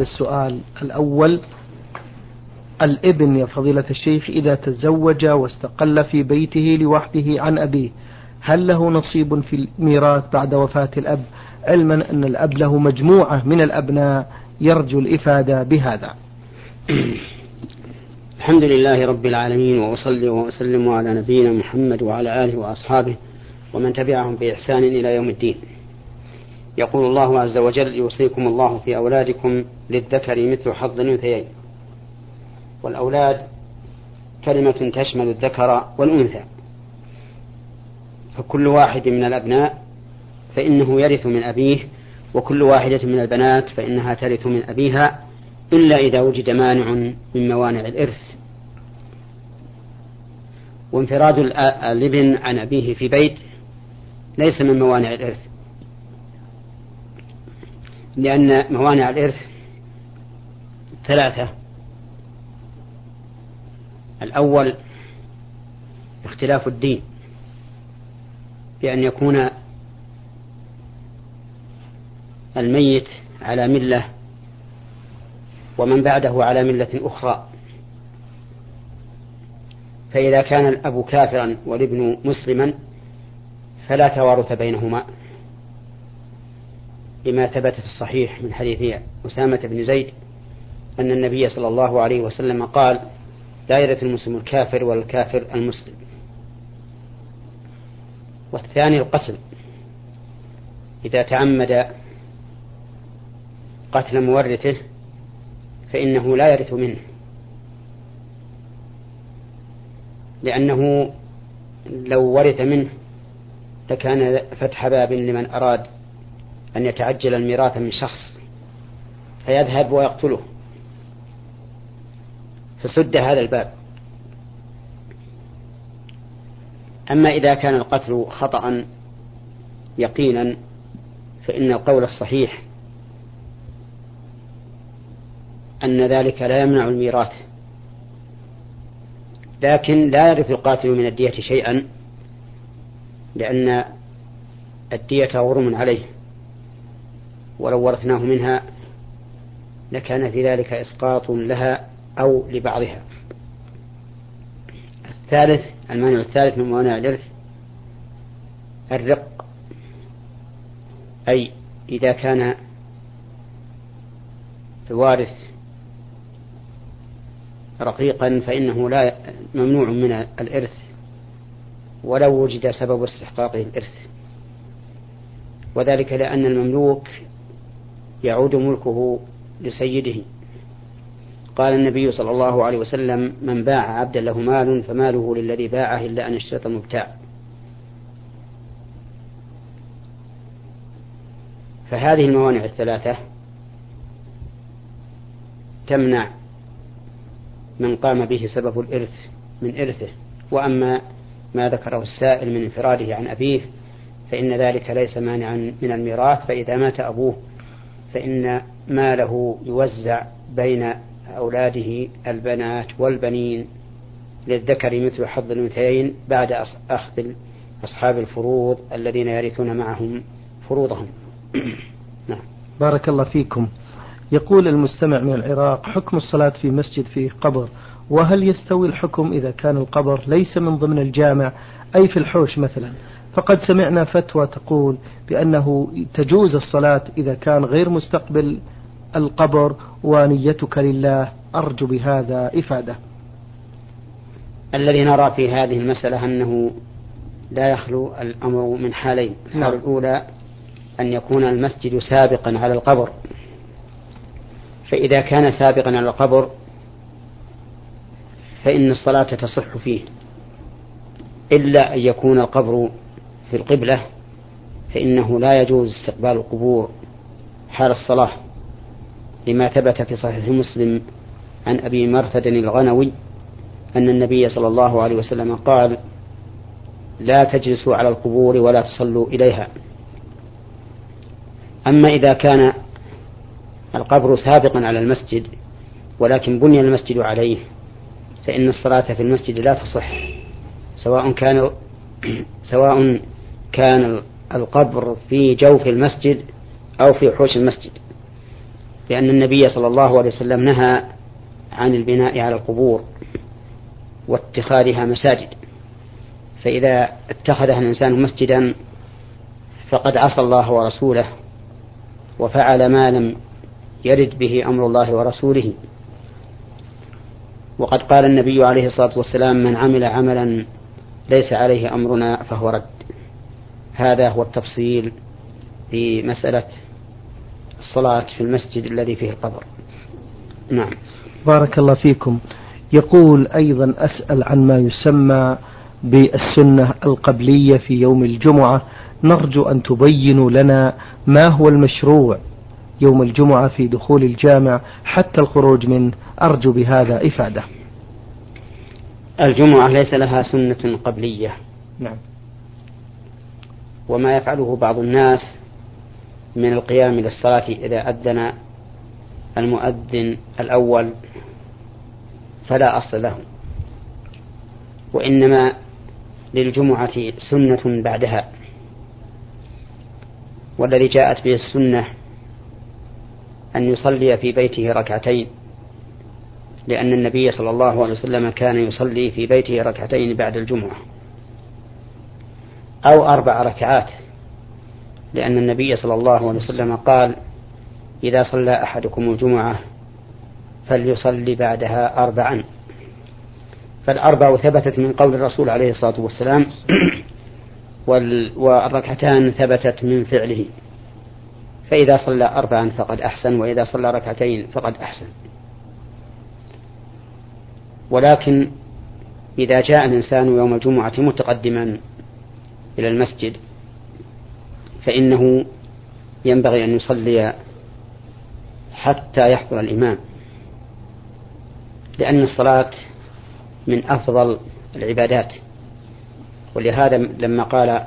السؤال الأول الابن يا فضيلة الشيخ إذا تزوج واستقل في بيته لوحده عن أبيه هل له نصيب في الميراث بعد وفاة الأب؟ علما أن الأب له مجموعة من الأبناء يرجو الإفادة بهذا. الحمد لله رب العالمين وأصلي وأسلم على نبينا محمد وعلى آله وأصحابه ومن تبعهم بإحسان إلى يوم الدين. يقول الله عز وجل يوصيكم الله في أولادكم للذكر مثل حظ الأنثيين. والأولاد كلمة تشمل الذكر والأنثى. فكل واحد من الأبناء فإنه يرث من أبيه وكل واحدة من البنات فإنها ترث من أبيها إلا إذا وجد مانع من موانع الإرث. وانفراد الابن عن أبيه في بيت ليس من موانع الإرث. لأن موانع الإرث ثلاثة. الأول اختلاف الدين بأن يكون الميت على ملة ومن بعده على ملة أخرى. فإذا كان الأب كافرا والابن مسلما فلا توارث بينهما. لما ثبت في الصحيح من حديث أسامة بن زيد أن النبي صلى الله عليه وسلم قال لا يرث المسلم الكافر والكافر المسلم. والثاني القتل. إذا تعمد قتل مورثه فإنه لا يرث منه لأنه لو ورث منه لكان فتح باب لمن أراد أن يتعجل الميراث من شخص فيذهب ويقتله. فسد هذا الباب. أما إذا كان القتل خطأ يقينا فإن القول الصحيح أن ذلك لا يمنع الميراث. لكن لا يرث القاتل من الدية شيئا لأن الدية غرم عليه. ولو ورثناه منها لكان في ذلك إسقاط لها أو لبعضها. الثالث المانع الثالث من موانع الإرث الرق. أي إذا كان الوارث رقيقا فإنه لا ممنوع من الإرث ولو وجد سبب استحقاقه الإرث. وذلك لأن المملوك يعود ملكه لسيده. قال النبي صلى الله عليه وسلم من باع عبدا له مال فماله للذي باعه إلا أن اشترط المبتاع فهذه الموانع الثلاثة تمنع من قام به سبب الإرث من إرثه. وأما ما ذكره السائل من انفراده عن أبيه فإن ذلك ليس مانعا من الميراث فإذا مات أبوه فإن ماله يوزع بين أولاده البنات والبنين للذكر مثل حظ الأنثيين بعد أخذ أصحاب الفروض الذين يرثون معهم فروضهم. نعم. بارك الله فيكم. يقول المستمع من العراق حكم الصلاة في مسجد فيه قبر. وهل يستوي الحكم إذا كان القبر ليس من ضمن الجامع أي في الحوش مثلا؟ فقد سمعنا فتوى تقول بأنه تجوز الصلاة إذا كان غير مستقبل القبر ونيتك لله. أرجو بهذا إفادة. الذي نرى في هذه المسألة أنه لا يخلو الأمر من حالين. الحالة نعم. الأولى أن يكون المسجد سابقا على القبر. فإذا كان سابقا على القبر فإن الصلاة تصح فيه. إلا أن يكون القبر في القبلة فإنه لا يجوز استقبال القبور حال الصلاة لما ثبت في صحيح مسلم عن أبي مرثد الغنوي أن النبي صلى الله عليه وسلم قال لا تجلسوا على القبور ولا تصلوا إليها. أما إذا كان القبر سابقا على المسجد ولكن بني المسجد عليه فإن الصلاة في المسجد لا تصح سواء كان سواء كان القبر في جوف المسجد أو في حوش المسجد. لأن النبي صلى الله عليه وسلم نهى عن البناء على القبور واتخاذها مساجد. فإذا اتخذها الإنسان مسجدا فقد عصى الله ورسوله وفعل ما لم يرد به أمر الله ورسوله. وقد قال النبي عليه الصلاة والسلام من عمل عملا ليس عليه أمرنا فهو رد. هذا هو التفصيل في مسألة الصلاة في المسجد الذي فيه القبر. نعم. بارك الله فيكم. يقول أيضا أسأل عن ما يسمى بالسنة القبلية في يوم الجمعة. نرجو أن تبينوا لنا ما هو المشروع يوم الجمعة في دخول الجامع. حتى الخروج منه أرجو بهذا إفادة. الجمعة ليس لها سنة قبلية. نعم. وما يفعله بعض الناس من القيام للصلاة إذا أذن المؤذن الأول فلا أصل له وإنما للجمعة سنة بعدها والذي جاءت به السنة أن يصلي في بيته ركعتين لأن النبي صلى الله عليه وسلم كان يصلي في بيته ركعتين بعد الجمعة. أو أربع ركعات. لأن النبي صلى الله عليه وسلم قال إذا صلى أحدكم الجمعة فليصلي بعدها أربعا. فالأربع ثبتت من قول الرسول عليه الصلاة والسلام والركعتان ثبتت من فعله. فإذا صلى أربعا فقد أحسن وإذا صلى ركعتين فقد أحسن. ولكن إذا جاء الإنسان يوم الجمعة متقدما إلى المسجد فإنه ينبغي أن يصلي حتى يحضر الإمام لأن الصلاة من أفضل العبادات. ولهذا لما قال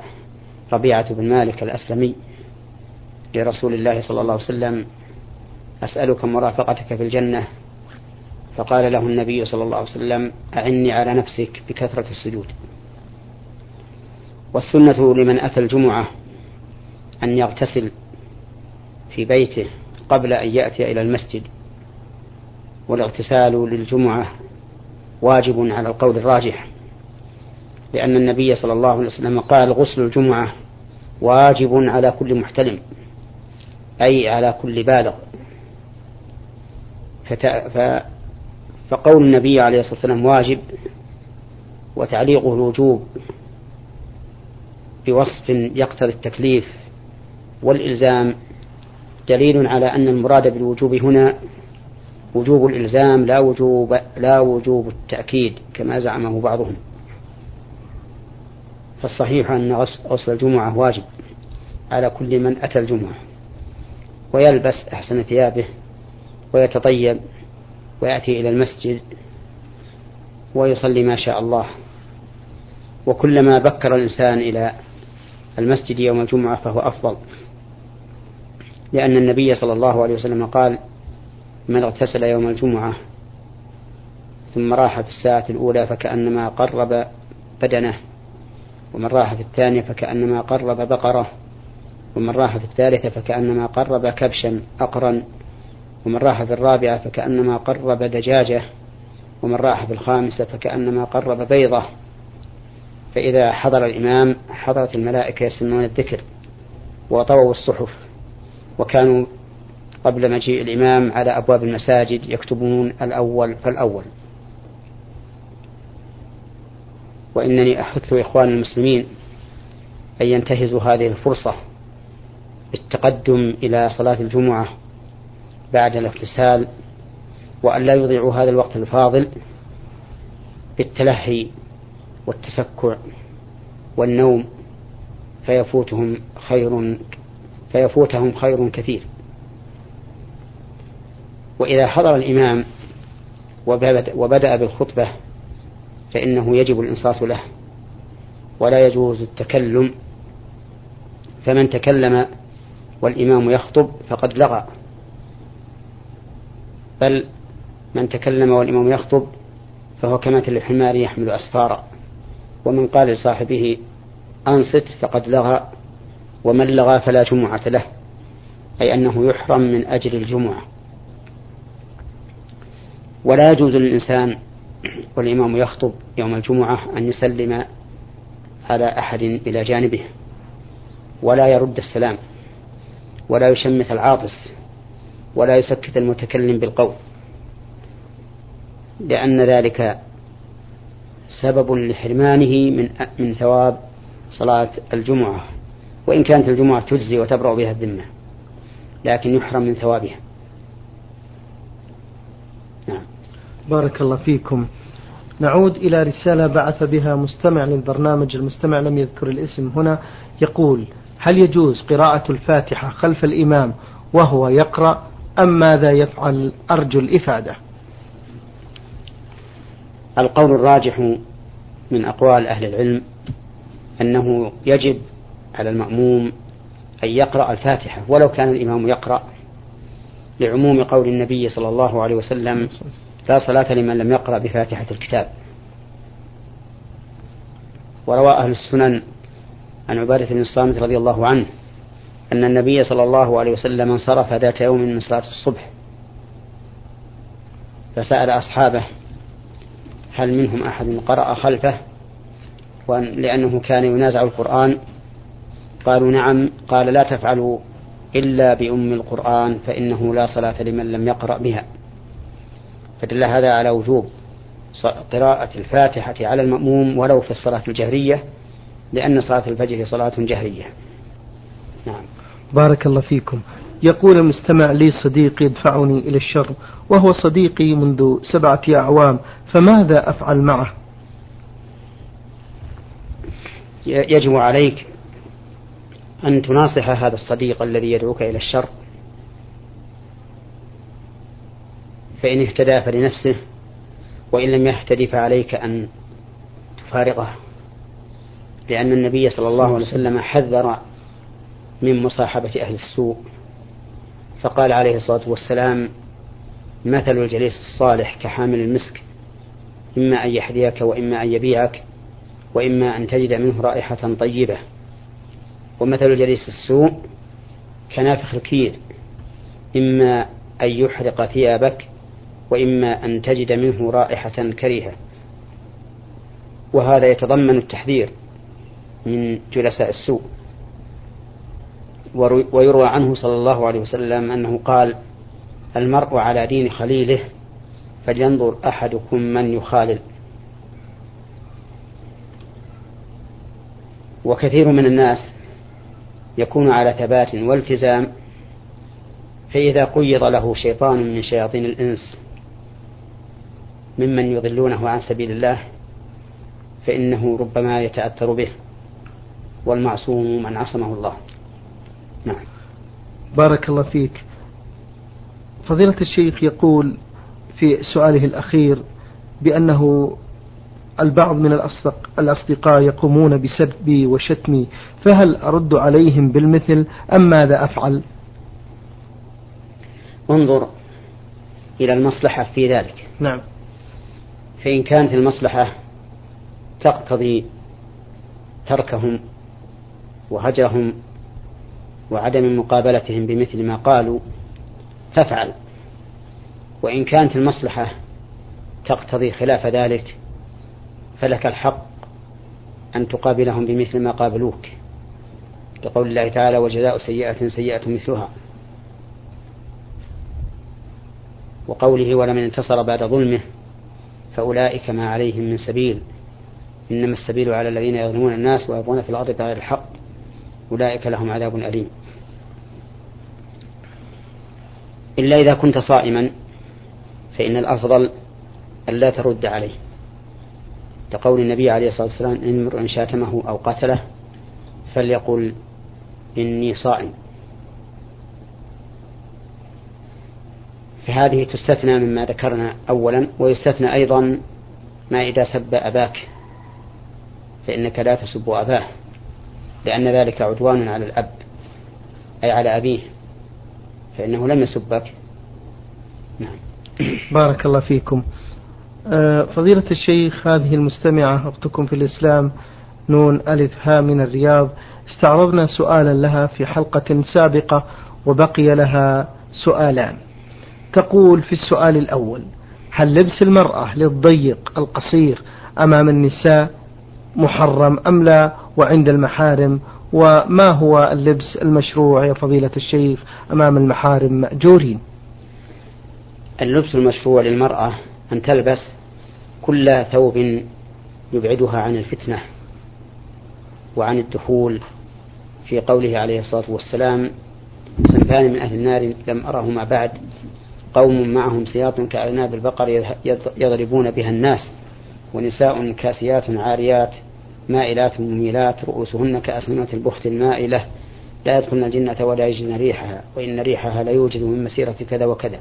ربيعة بن مالك الأسلمي لرسول الله صلى الله عليه وسلم أسألك مرافقتك في الجنة فقال له النبي صلى الله عليه وسلم أعني على نفسك بكثرة السجود. والسنة لمن أتى الجمعة أن يغتسل في بيته قبل أن يأتي إلى المسجد والاغتسال للجمعة واجب على القول الراجح لأن النبي صلى الله عليه وسلم قال غسل الجمعة واجب على كل محتلم أي على كل بالغ. فقول النبي عليه الصلاة والسلام واجب وتعليقه الوجوب بوصف يقتضي التكليف والإلزام دليل على أن المراد بالوجوب هنا وجوب الإلزام لا وجوب لا وجوب التأكيد كما زعمه بعضهم. فالصحيح أن غسل الجمعة واجب على كل من أتى الجمعة ويلبس أحسن ثيابه ويتطيب ويأتي إلى المسجد ويصلي ما شاء الله. وكلما بكر الإنسان إلى المسجد يوم الجمعة فهو أفضل. لأن النبي صلى الله عليه وسلم قال من اغتسل يوم الجمعة ثم راح في الساعة الأولى فكأنما قرب بدنه ومن راح في الثانية فكأنما قرب بقرة ومن راح في الثالثة فكأنما قرب كبشا أقرا ومن راح في الرابعة فكأنما قرب دجاجة ومن راح في الخامسة فكأنما قرب بيضة فإذا حضر الإمام حضرت الملائكة يسمعون الذكر وطووا الصحف وكانوا قبل مجيء الإمام على أبواب المساجد يكتبون الأول فالأول. وإنني أحث إخوان المسلمين أن ينتهزوا هذه الفرصة بالتقدم إلى صلاة الجمعة بعد الاغتسال وأن لا يضيعوا هذا الوقت الفاضل بالتلهي والتسكع والنوم فيفوتهم خير فيفوتهم خير كثير. وإذا حضر الإمام وبدأ بالخطبة فإنه يجب الإنصات له ولا يجوز التكلم فمن تكلم والإمام يخطب فقد لغى. بل من تكلم والإمام يخطب فهو كمثل الحمار يحمل أسفارا. ومن قال لصاحبه أنصت فقد لغى ومن لغى فلا جمعة له أي أنه يحرم من أجل الجمعة. ولا يجوز للإنسان والإمام يخطب يوم الجمعة أن يسلم على أحد إلى جانبه ولا يرد السلام ولا يشمت العاطس ولا يسكت المتكلم بالقول لأن ذلك سبب لحرمانه من من ثواب صلاة الجمعة وإن كانت الجمعة تجزي وتبرأ بها الذمة لكن يحرم من ثوابها. نعم. بارك الله فيكم. نعود إلى رسالة بعث بها مستمع للبرنامج المستمع لم يذكر الاسم هنا يقول هل يجوز قراءة الفاتحة خلف الإمام وهو يقرأ أم ماذا يفعل أرجو الإفادة؟ القول الراجح من أقوال أهل العلم أنه يجب على المأموم أن يقرأ الفاتحة ولو كان الإمام يقرأ لعموم قول النبي صلى الله عليه وسلم لا صلاة لمن لم يقرأ بفاتحة الكتاب. وروى أهل السنن عن عبادة بن الصامت رضي الله عنه أن النبي صلى الله عليه وسلم انصرف ذات يوم من صلاة الصبح فسأل أصحابه هل منهم أحد قرأ خلفه؟ لأنه كان ينازع القرآن. قالوا نعم. قال لا تفعلوا إلا بأم القرآن فإنه لا صلاة لمن لم يقرأ بها. فدل هذا على وجوب قراءة الفاتحة على المأموم ولو في الصلاة الجهرية لأن صلاة الفجر صلاة جهرية. نعم. بارك الله فيكم. يقول المستمع لي صديق يدفعني إلى الشر وهو صديقي منذ سبعة أعوام فماذا أفعل معه؟ يجب عليك أن تناصح هذا الصديق الذي يدعوك إلى الشر فإن اهتدى فلنفسه وإن لم يهتدي فعليك أن تفارقه لأن النبي صلى الله عليه وسلم حذر من مصاحبة أهل السوء. فقال عليه الصلاة والسلام مثل الجليس الصالح كحامل المسك إما أن يحذيك وإما أن يبيعك وإما أن تجد منه رائحة طيبة. ومثل الجليس السوء كنافخ الكير إما أن يحرق ثيابك وإما أن تجد منه رائحة كريهة. وهذا يتضمن التحذير من جلساء السوء. ويروى عنه صلى الله عليه وسلم أنه قال المرء على دين خليله فلينظر أحدكم من يخالل. وكثير من الناس يكون على ثبات والتزام فإذا قيض له شيطان من شياطين الإنس ممن يضلونه عن سبيل الله فإنه ربما يتأثر به والمعصوم من عصمه الله. نعم. بارك الله فيك. فضيلة الشيخ يقول في سؤاله الأخير بأنه البعض من الأصدقاء يقومون بسبي وشتمي فهل أرد عليهم بالمثل أم ماذا أفعل؟ انظر إلى المصلحة في ذلك. نعم. فإن كانت المصلحة تقتضي تركهم وهجرهم وعدم مقابلتهم بمثل ما قالوا فافعل. وإن كانت المصلحة تقتضي خلاف ذلك فلك الحق أن تقابلهم بمثل ما قابلوك لقول الله تعالى وجزاء سيئة سيئة مثلها وقوله ولمن انتصر بعد ظلمه فأولئك ما عليهم من سبيل إنما السبيل على الذين يظلمون الناس ويبغون في الأرض بغير الحق أولئك لهم عذاب أليم. إلا إذا كنت صائما فإن الأفضل ألا ترد عليه. لقول النبي عليه الصلاة والسلام إن امرؤ شاتمه أو قتله فليقل إني صائم. فهذه تستثنى مما ذكرنا أولا ويستثنى أيضا ما إذا سب أباك فإنك لا تسب أباه لأن ذلك عدوان على الأب أي على أبيه. فإنه لم يسبك. نعم. بارك الله فيكم. آه، فضيلة الشيخ هذه المستمعة أختكم في الإسلام نون ألف ها من الرياض استعرضنا سؤالا لها في حلقة سابقة وبقي لها سؤالان. تقول في السؤال الأول هل لبس المرأة للضيق القصير أمام النساء محرم أم لا؟ وعند المحارم وما هو اللبس المشروع يا فضيلة الشيخ أمام المحارم مأجورين اللبس المشروع للمرأة أن تلبس كل ثوب يبعدها عن الفتنة وعن الدخول في قوله عليه الصلاة والسلام صنفان من أهل النار لم أرهما بعد قوم معهم سياط كأعناب البقر يضربون بها الناس ونساء كاسيات عاريات مائلات مميلات رؤوسهن كأسنمة البخت المائلة. لا يدخلن الجنة ولا يجدن ريحها وإن ريحها لا يوجد من مسيرة كذا وكذا.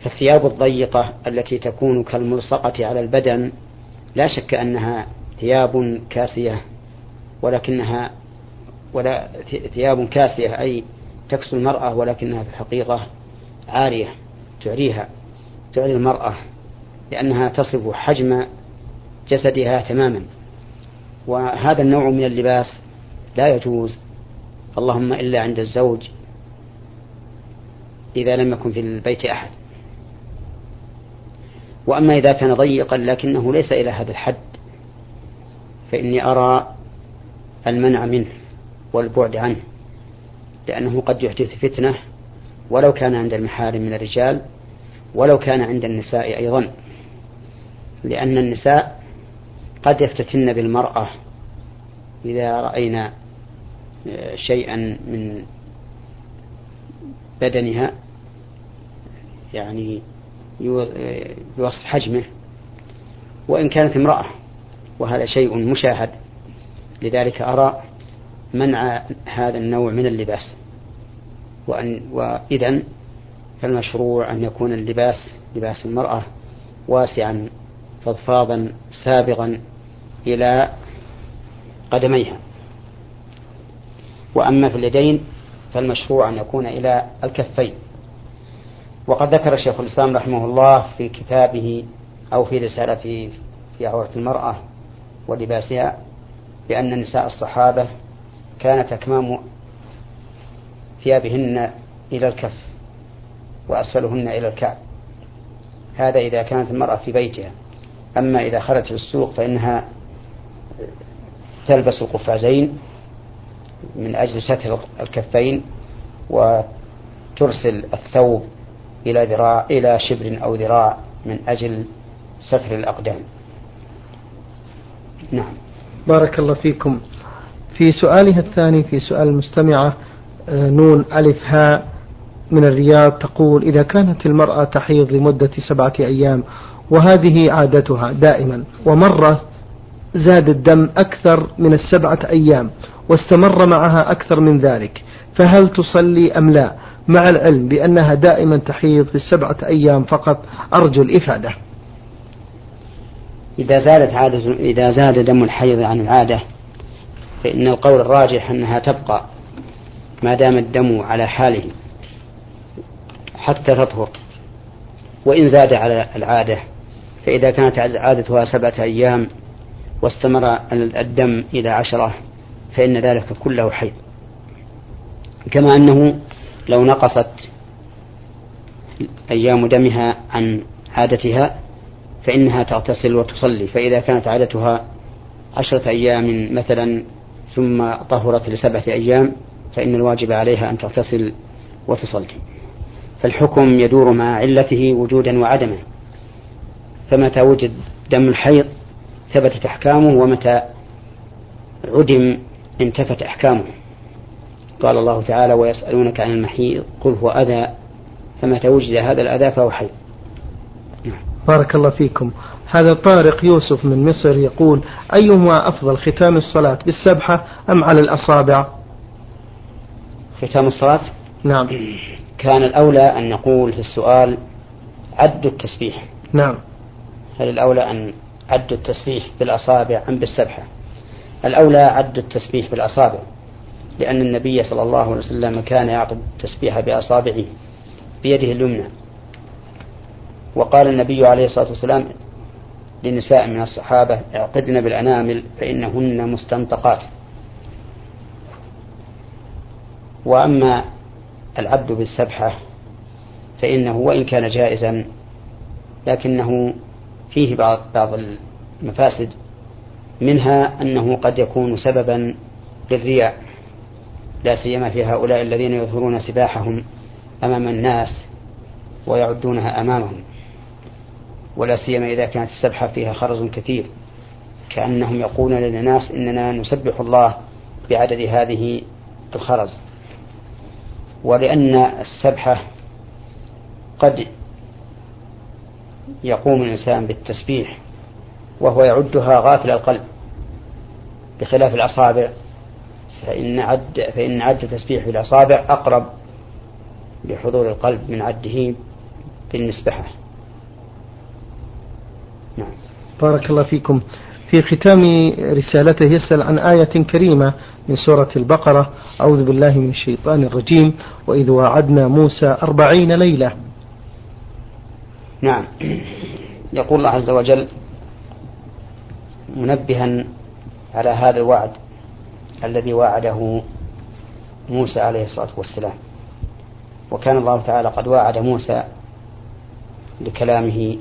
فالثياب الضيقة التي تكون كالملصقة على البدن لا شك أنها ثياب كاسية ولكنها ولا ثياب كاسية أي تكسو المرأة ولكنها في الحقيقة عارية تعريها تعري المرأة لأنها تصف حجم جسدها تماما. وهذا النوع من اللباس لا يجوز. اللهم إلا عند الزوج إذا لم يكن في البيت أحد. وأما إذا كان ضيقا لكنه ليس إلى هذا الحد فإني أرى المنع منه والبعد عنه لأنه قد يحدث فتنة ولو كان عند المحارم من الرجال ولو كان عند النساء أيضا لأن النساء قد يفتتن بالمرأة إذا رأينا آه، شيئا من بدنها يعني بوصف حجمه وإن كانت امرأة وهذا شيء مشاهد. لذلك أرى منع هذا النوع من اللباس. وأن وإذا فالمشروع أن يكون اللباس لباس المرأة واسعا فضفاضا سابغا إلى قدميها. وأما في اليدين فالمشروع أن يكون إلى الكفين. وقد ذكر شيخ الإسلام رحمه الله في كتابه أو في رسالته في عورة المرأة ولباسها بأن نساء الصحابة كانت أكمام ثيابهن إلى الكف وأسفلهن إلى الكعب. هذا إذا كانت المرأة في بيتها. أما إذا خرجت في السوق فإنها تلبس القفازين من أجل ستر الكفين وترسل الثوب إلى ذراع إلى شبر أو ذراع من أجل ستر الأقدام. نعم. بارك الله فيكم. في سؤالها الثاني في سؤال المستمعة آه، نون ألف هاء من الرياض تقول إذا كانت المرأة تحيض لمدة سبعة أيام وهذه عادتها دائما ومرة زاد الدم أكثر من السبعة أيام واستمر معها أكثر من ذلك فهل تصلي أم لا؟ مع العلم بأنها دائما تحيض في السبعة أيام فقط أرجو الإفادة. إذا زادت عادة إذا زاد دم الحيض عن العادة فإن القول الراجح أنها تبقى ما دام الدم على حاله حتى تطهر. وإن زاد على العادة فإذا كانت عادتها سبعة أيام واستمر الدم إلى عشرة فإن ذلك كله حيض كما أنه لو نقصت أيام دمها عن عادتها فإنها تغتسل وتصلي. فإذا كانت عادتها عشرة أيام مثلا ثم طهرت لسبعة أيام فإن الواجب عليها أن تغتسل وتصلي. فالحكم يدور مع علته وجودا وعدما فمتى وجد دم الحيض ثبتت أحكامه ومتى عدم انتفت أحكامه. قال الله تعالى ويسألونك عن المحيض قل هو أذى فمتى وجد هذا الأذى فهو حيض نعم. بارك الله فيكم. هذا طارق يوسف من مصر يقول أيهما أفضل ختام الصلاة بالسبحة أم على الأصابع؟ ختام الصلاة؟ نعم. كان الأولى أن نقول في السؤال عد التسبيح. نعم. هل الأولى أن عد التسبيح بالأصابع أم بالسبحة الأولى عد التسبيح بالأصابع لأن النبي صلى الله عليه وسلم كان يعقد التسبيح بأصابعه بيده اليمنى. وقال النبي عليه الصلاة والسلام لنساء من الصحابة اعقدن بالأنامل فإنهن مستنطقات. وأما العبد بالسبحة فإنه وإن كان جائزا لكنه فيه بعض بعض المفاسد منها أنه قد يكون سببا للرياء لا سيما في هؤلاء الذين يظهرون سباحهم أمام الناس ويعدونها أمامهم. ولا سيما إذا كانت السبحة فيها خرز كثير كأنهم يقولون للناس إننا نسبح الله بعدد هذه الخرز. ولأن السبحة قد يقوم الإنسان بالتسبيح وهو يعدها غافل القلب بخلاف الأصابع فإن عد فإن عد التسبيح بالأصابع أقرب لحضور القلب من عده بالمسبحة. نعم. بارك الله فيكم. في ختام رسالته يسأل عن آية كريمة من سورة البقرة أعوذ بالله من الشيطان الرجيم وإذ وعدنا موسى أربعين ليلة. نعم. يقول الله عز وجل منبها على هذا الوعد الذي وعده موسى عليه الصلاة والسلام. وكان الله تعالى قد وعد موسى لكلامه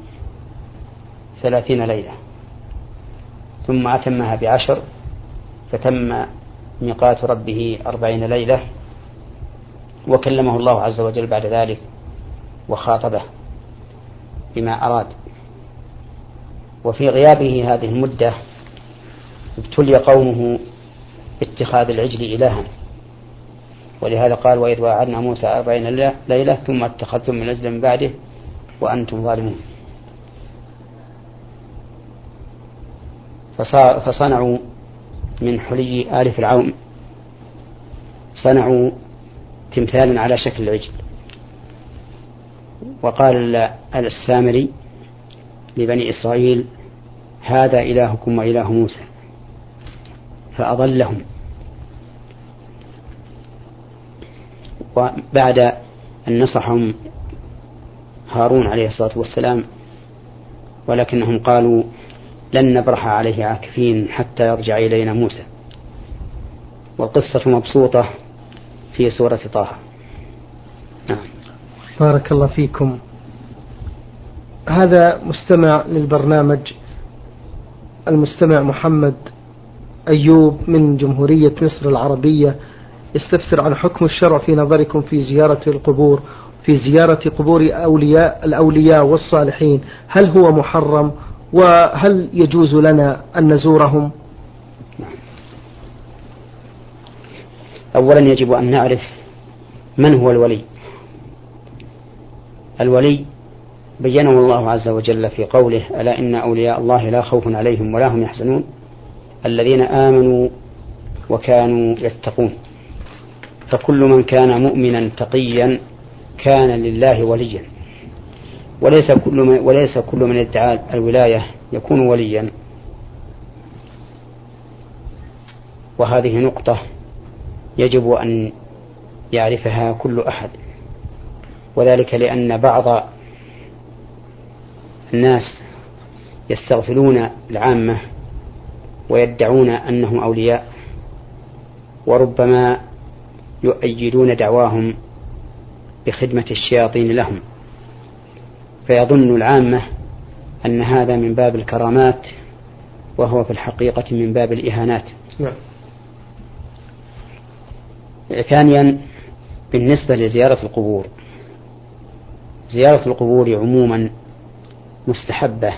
ثلاثين ليلة. ثم أتمها بعشر فتم ميقات ربه أربعين ليلة وكلمه الله عز وجل بعد ذلك وخاطبه. بما أراد. وفي غيابه هذه المدة ابتلي قومه باتخاذ العجل إلها. ولهذا قال وإذ وعدنا موسى أربعين ليلة ثم اتخذتم من العجل من بعده وأنتم ظالمون. فصنعوا من حلي آل فرعون صنعوا تمثالا على شكل العجل. وقال السامري لبني إسرائيل هذا إلهكم وإله موسى. فأضلهم. وبعد أن نصحهم هارون عليه الصلاة والسلام ولكنهم قالوا لن نبرح عليه عاكفين حتى يرجع إلينا موسى. والقصة مبسوطة في سورة طه. بارك الله فيكم. هذا مستمع للبرنامج المستمع محمد أيوب من جمهورية مصر العربية. يستفسر عن حكم الشرع في نظركم في زيارة القبور في زيارة قبور أولياء الأولياء والصالحين. هل هو محرم؟ وهل يجوز لنا أن نزورهم؟ أولا يجب أن نعرف من هو الولي. الولي بينه الله عز وجل في قوله ألا إن أولياء الله لا خوف عليهم ولا هم يحزنون؟ الذين آمنوا وكانوا يتقون. فكل من كان مؤمنا تقيا كان لله وليا. وليس كل من وليس كل من ادعى الولاية يكون وليا. وهذه نقطة يجب أن يعرفها كل أحد. وذلك لأن بعض الناس يستغفلون العامة ويدعون أنهم أولياء وربما يؤيدون دعواهم بخدمة الشياطين لهم فيظن العامة أن هذا من باب الكرامات وهو في الحقيقة من باب الإهانات نعم. ثانيا بالنسبة لزيارة القبور زيارة القبور عموما مستحبة.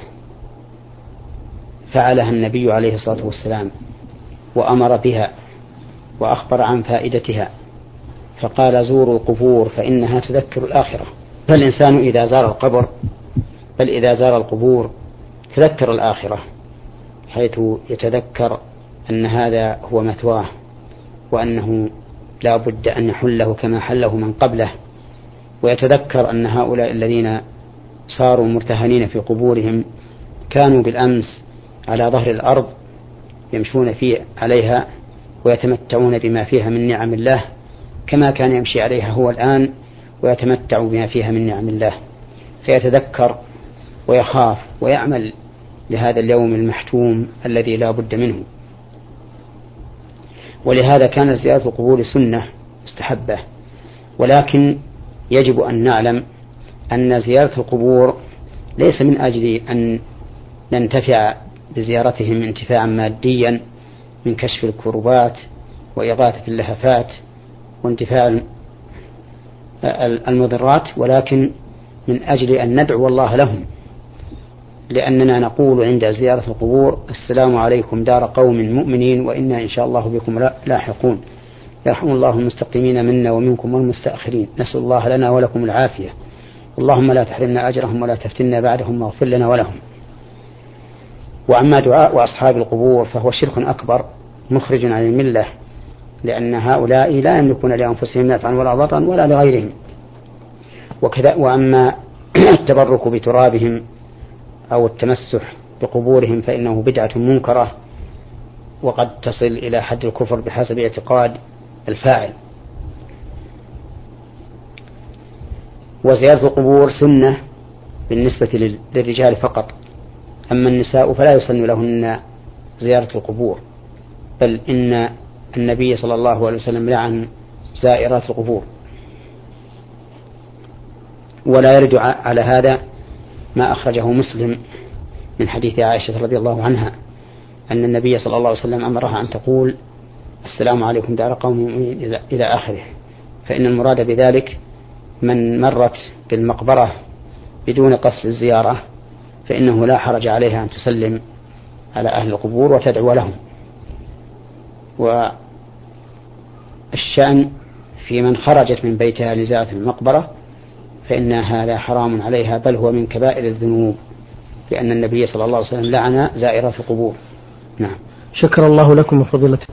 فعلها النبي عليه الصلاة والسلام وأمر بها وأخبر عن فائدتها فقال زوروا القبور فإنها تذكر الآخرة. فالإنسان إذا زار القبر بل إذا زار القبور تذكر الآخرة حيث يتذكر أن هذا هو مثواه وأنه لا بد أن يحله كما حله من قبله. ويتذكر أن هؤلاء الذين صاروا مرتهنين في قبورهم كانوا بالأمس على ظهر الأرض يمشون في عليها ويتمتعون بما فيها من نعم الله كما كان يمشي عليها هو الآن ويتمتع بما فيها من نعم الله. فيتذكر ويخاف ويعمل لهذا اليوم المحتوم الذي لا بد منه. ولهذا كانت زيارة القبور سنة مستحبة ولكن يجب أن نعلم أن زيارة القبور ليس من أجل أن ننتفع بزيارتهم انتفاعا ماديا من كشف الكربات وإغاثة اللهفات وانتفاع المضرات ولكن من أجل أن ندعو الله لهم. لأننا نقول عند زيارة القبور السلام عليكم دار قوم مؤمنين وإنا إن شاء الله بكم لاحقون. يرحم الله المستقيمين منا ومنكم والمستأخرين. نسأل الله لنا ولكم العافية. اللهم لا تحرمنا أجرهم ولا تفتنا بعدهم واغفر لنا ولهم. وأما دعاء أصحاب القبور فهو شرك أكبر مخرج عن الملة لأن هؤلاء لا يملكون لأنفسهم نفعا ولا ضرا ولا لغيرهم. وكذا وأما التبرك بترابهم أو التمسح بقبورهم فإنه بدعة منكرة وقد تصل إلى حد الكفر بحسب اعتقاد الفاعل. وزيارة القبور سنة بالنسبة للرجال فقط. أما النساء فلا يسن لهن زيارة القبور بل إن النبي صلى الله عليه وسلم لعن زائرات القبور. ولا يرد على هذا ما أخرجه مسلم من حديث عائشة رضي الله عنها أن النبي صلى الله عليه وسلم أمرها أن تقول السلام عليكم دار قوم إلى آخره. فإن المراد بذلك من مرت بالمقبرة بدون قصد الزيارة فإنه لا حرج عليها أن تسلم على أهل القبور وتدعو لهم. والشأن في من خرجت من بيتها لزيارة المقبرة فإن هذا حرام عليها بل هو من كبائر الذنوب لأن النبي صلى الله عليه وسلم لعن زائرات القبور. نعم. شكر الله لكم فضيلة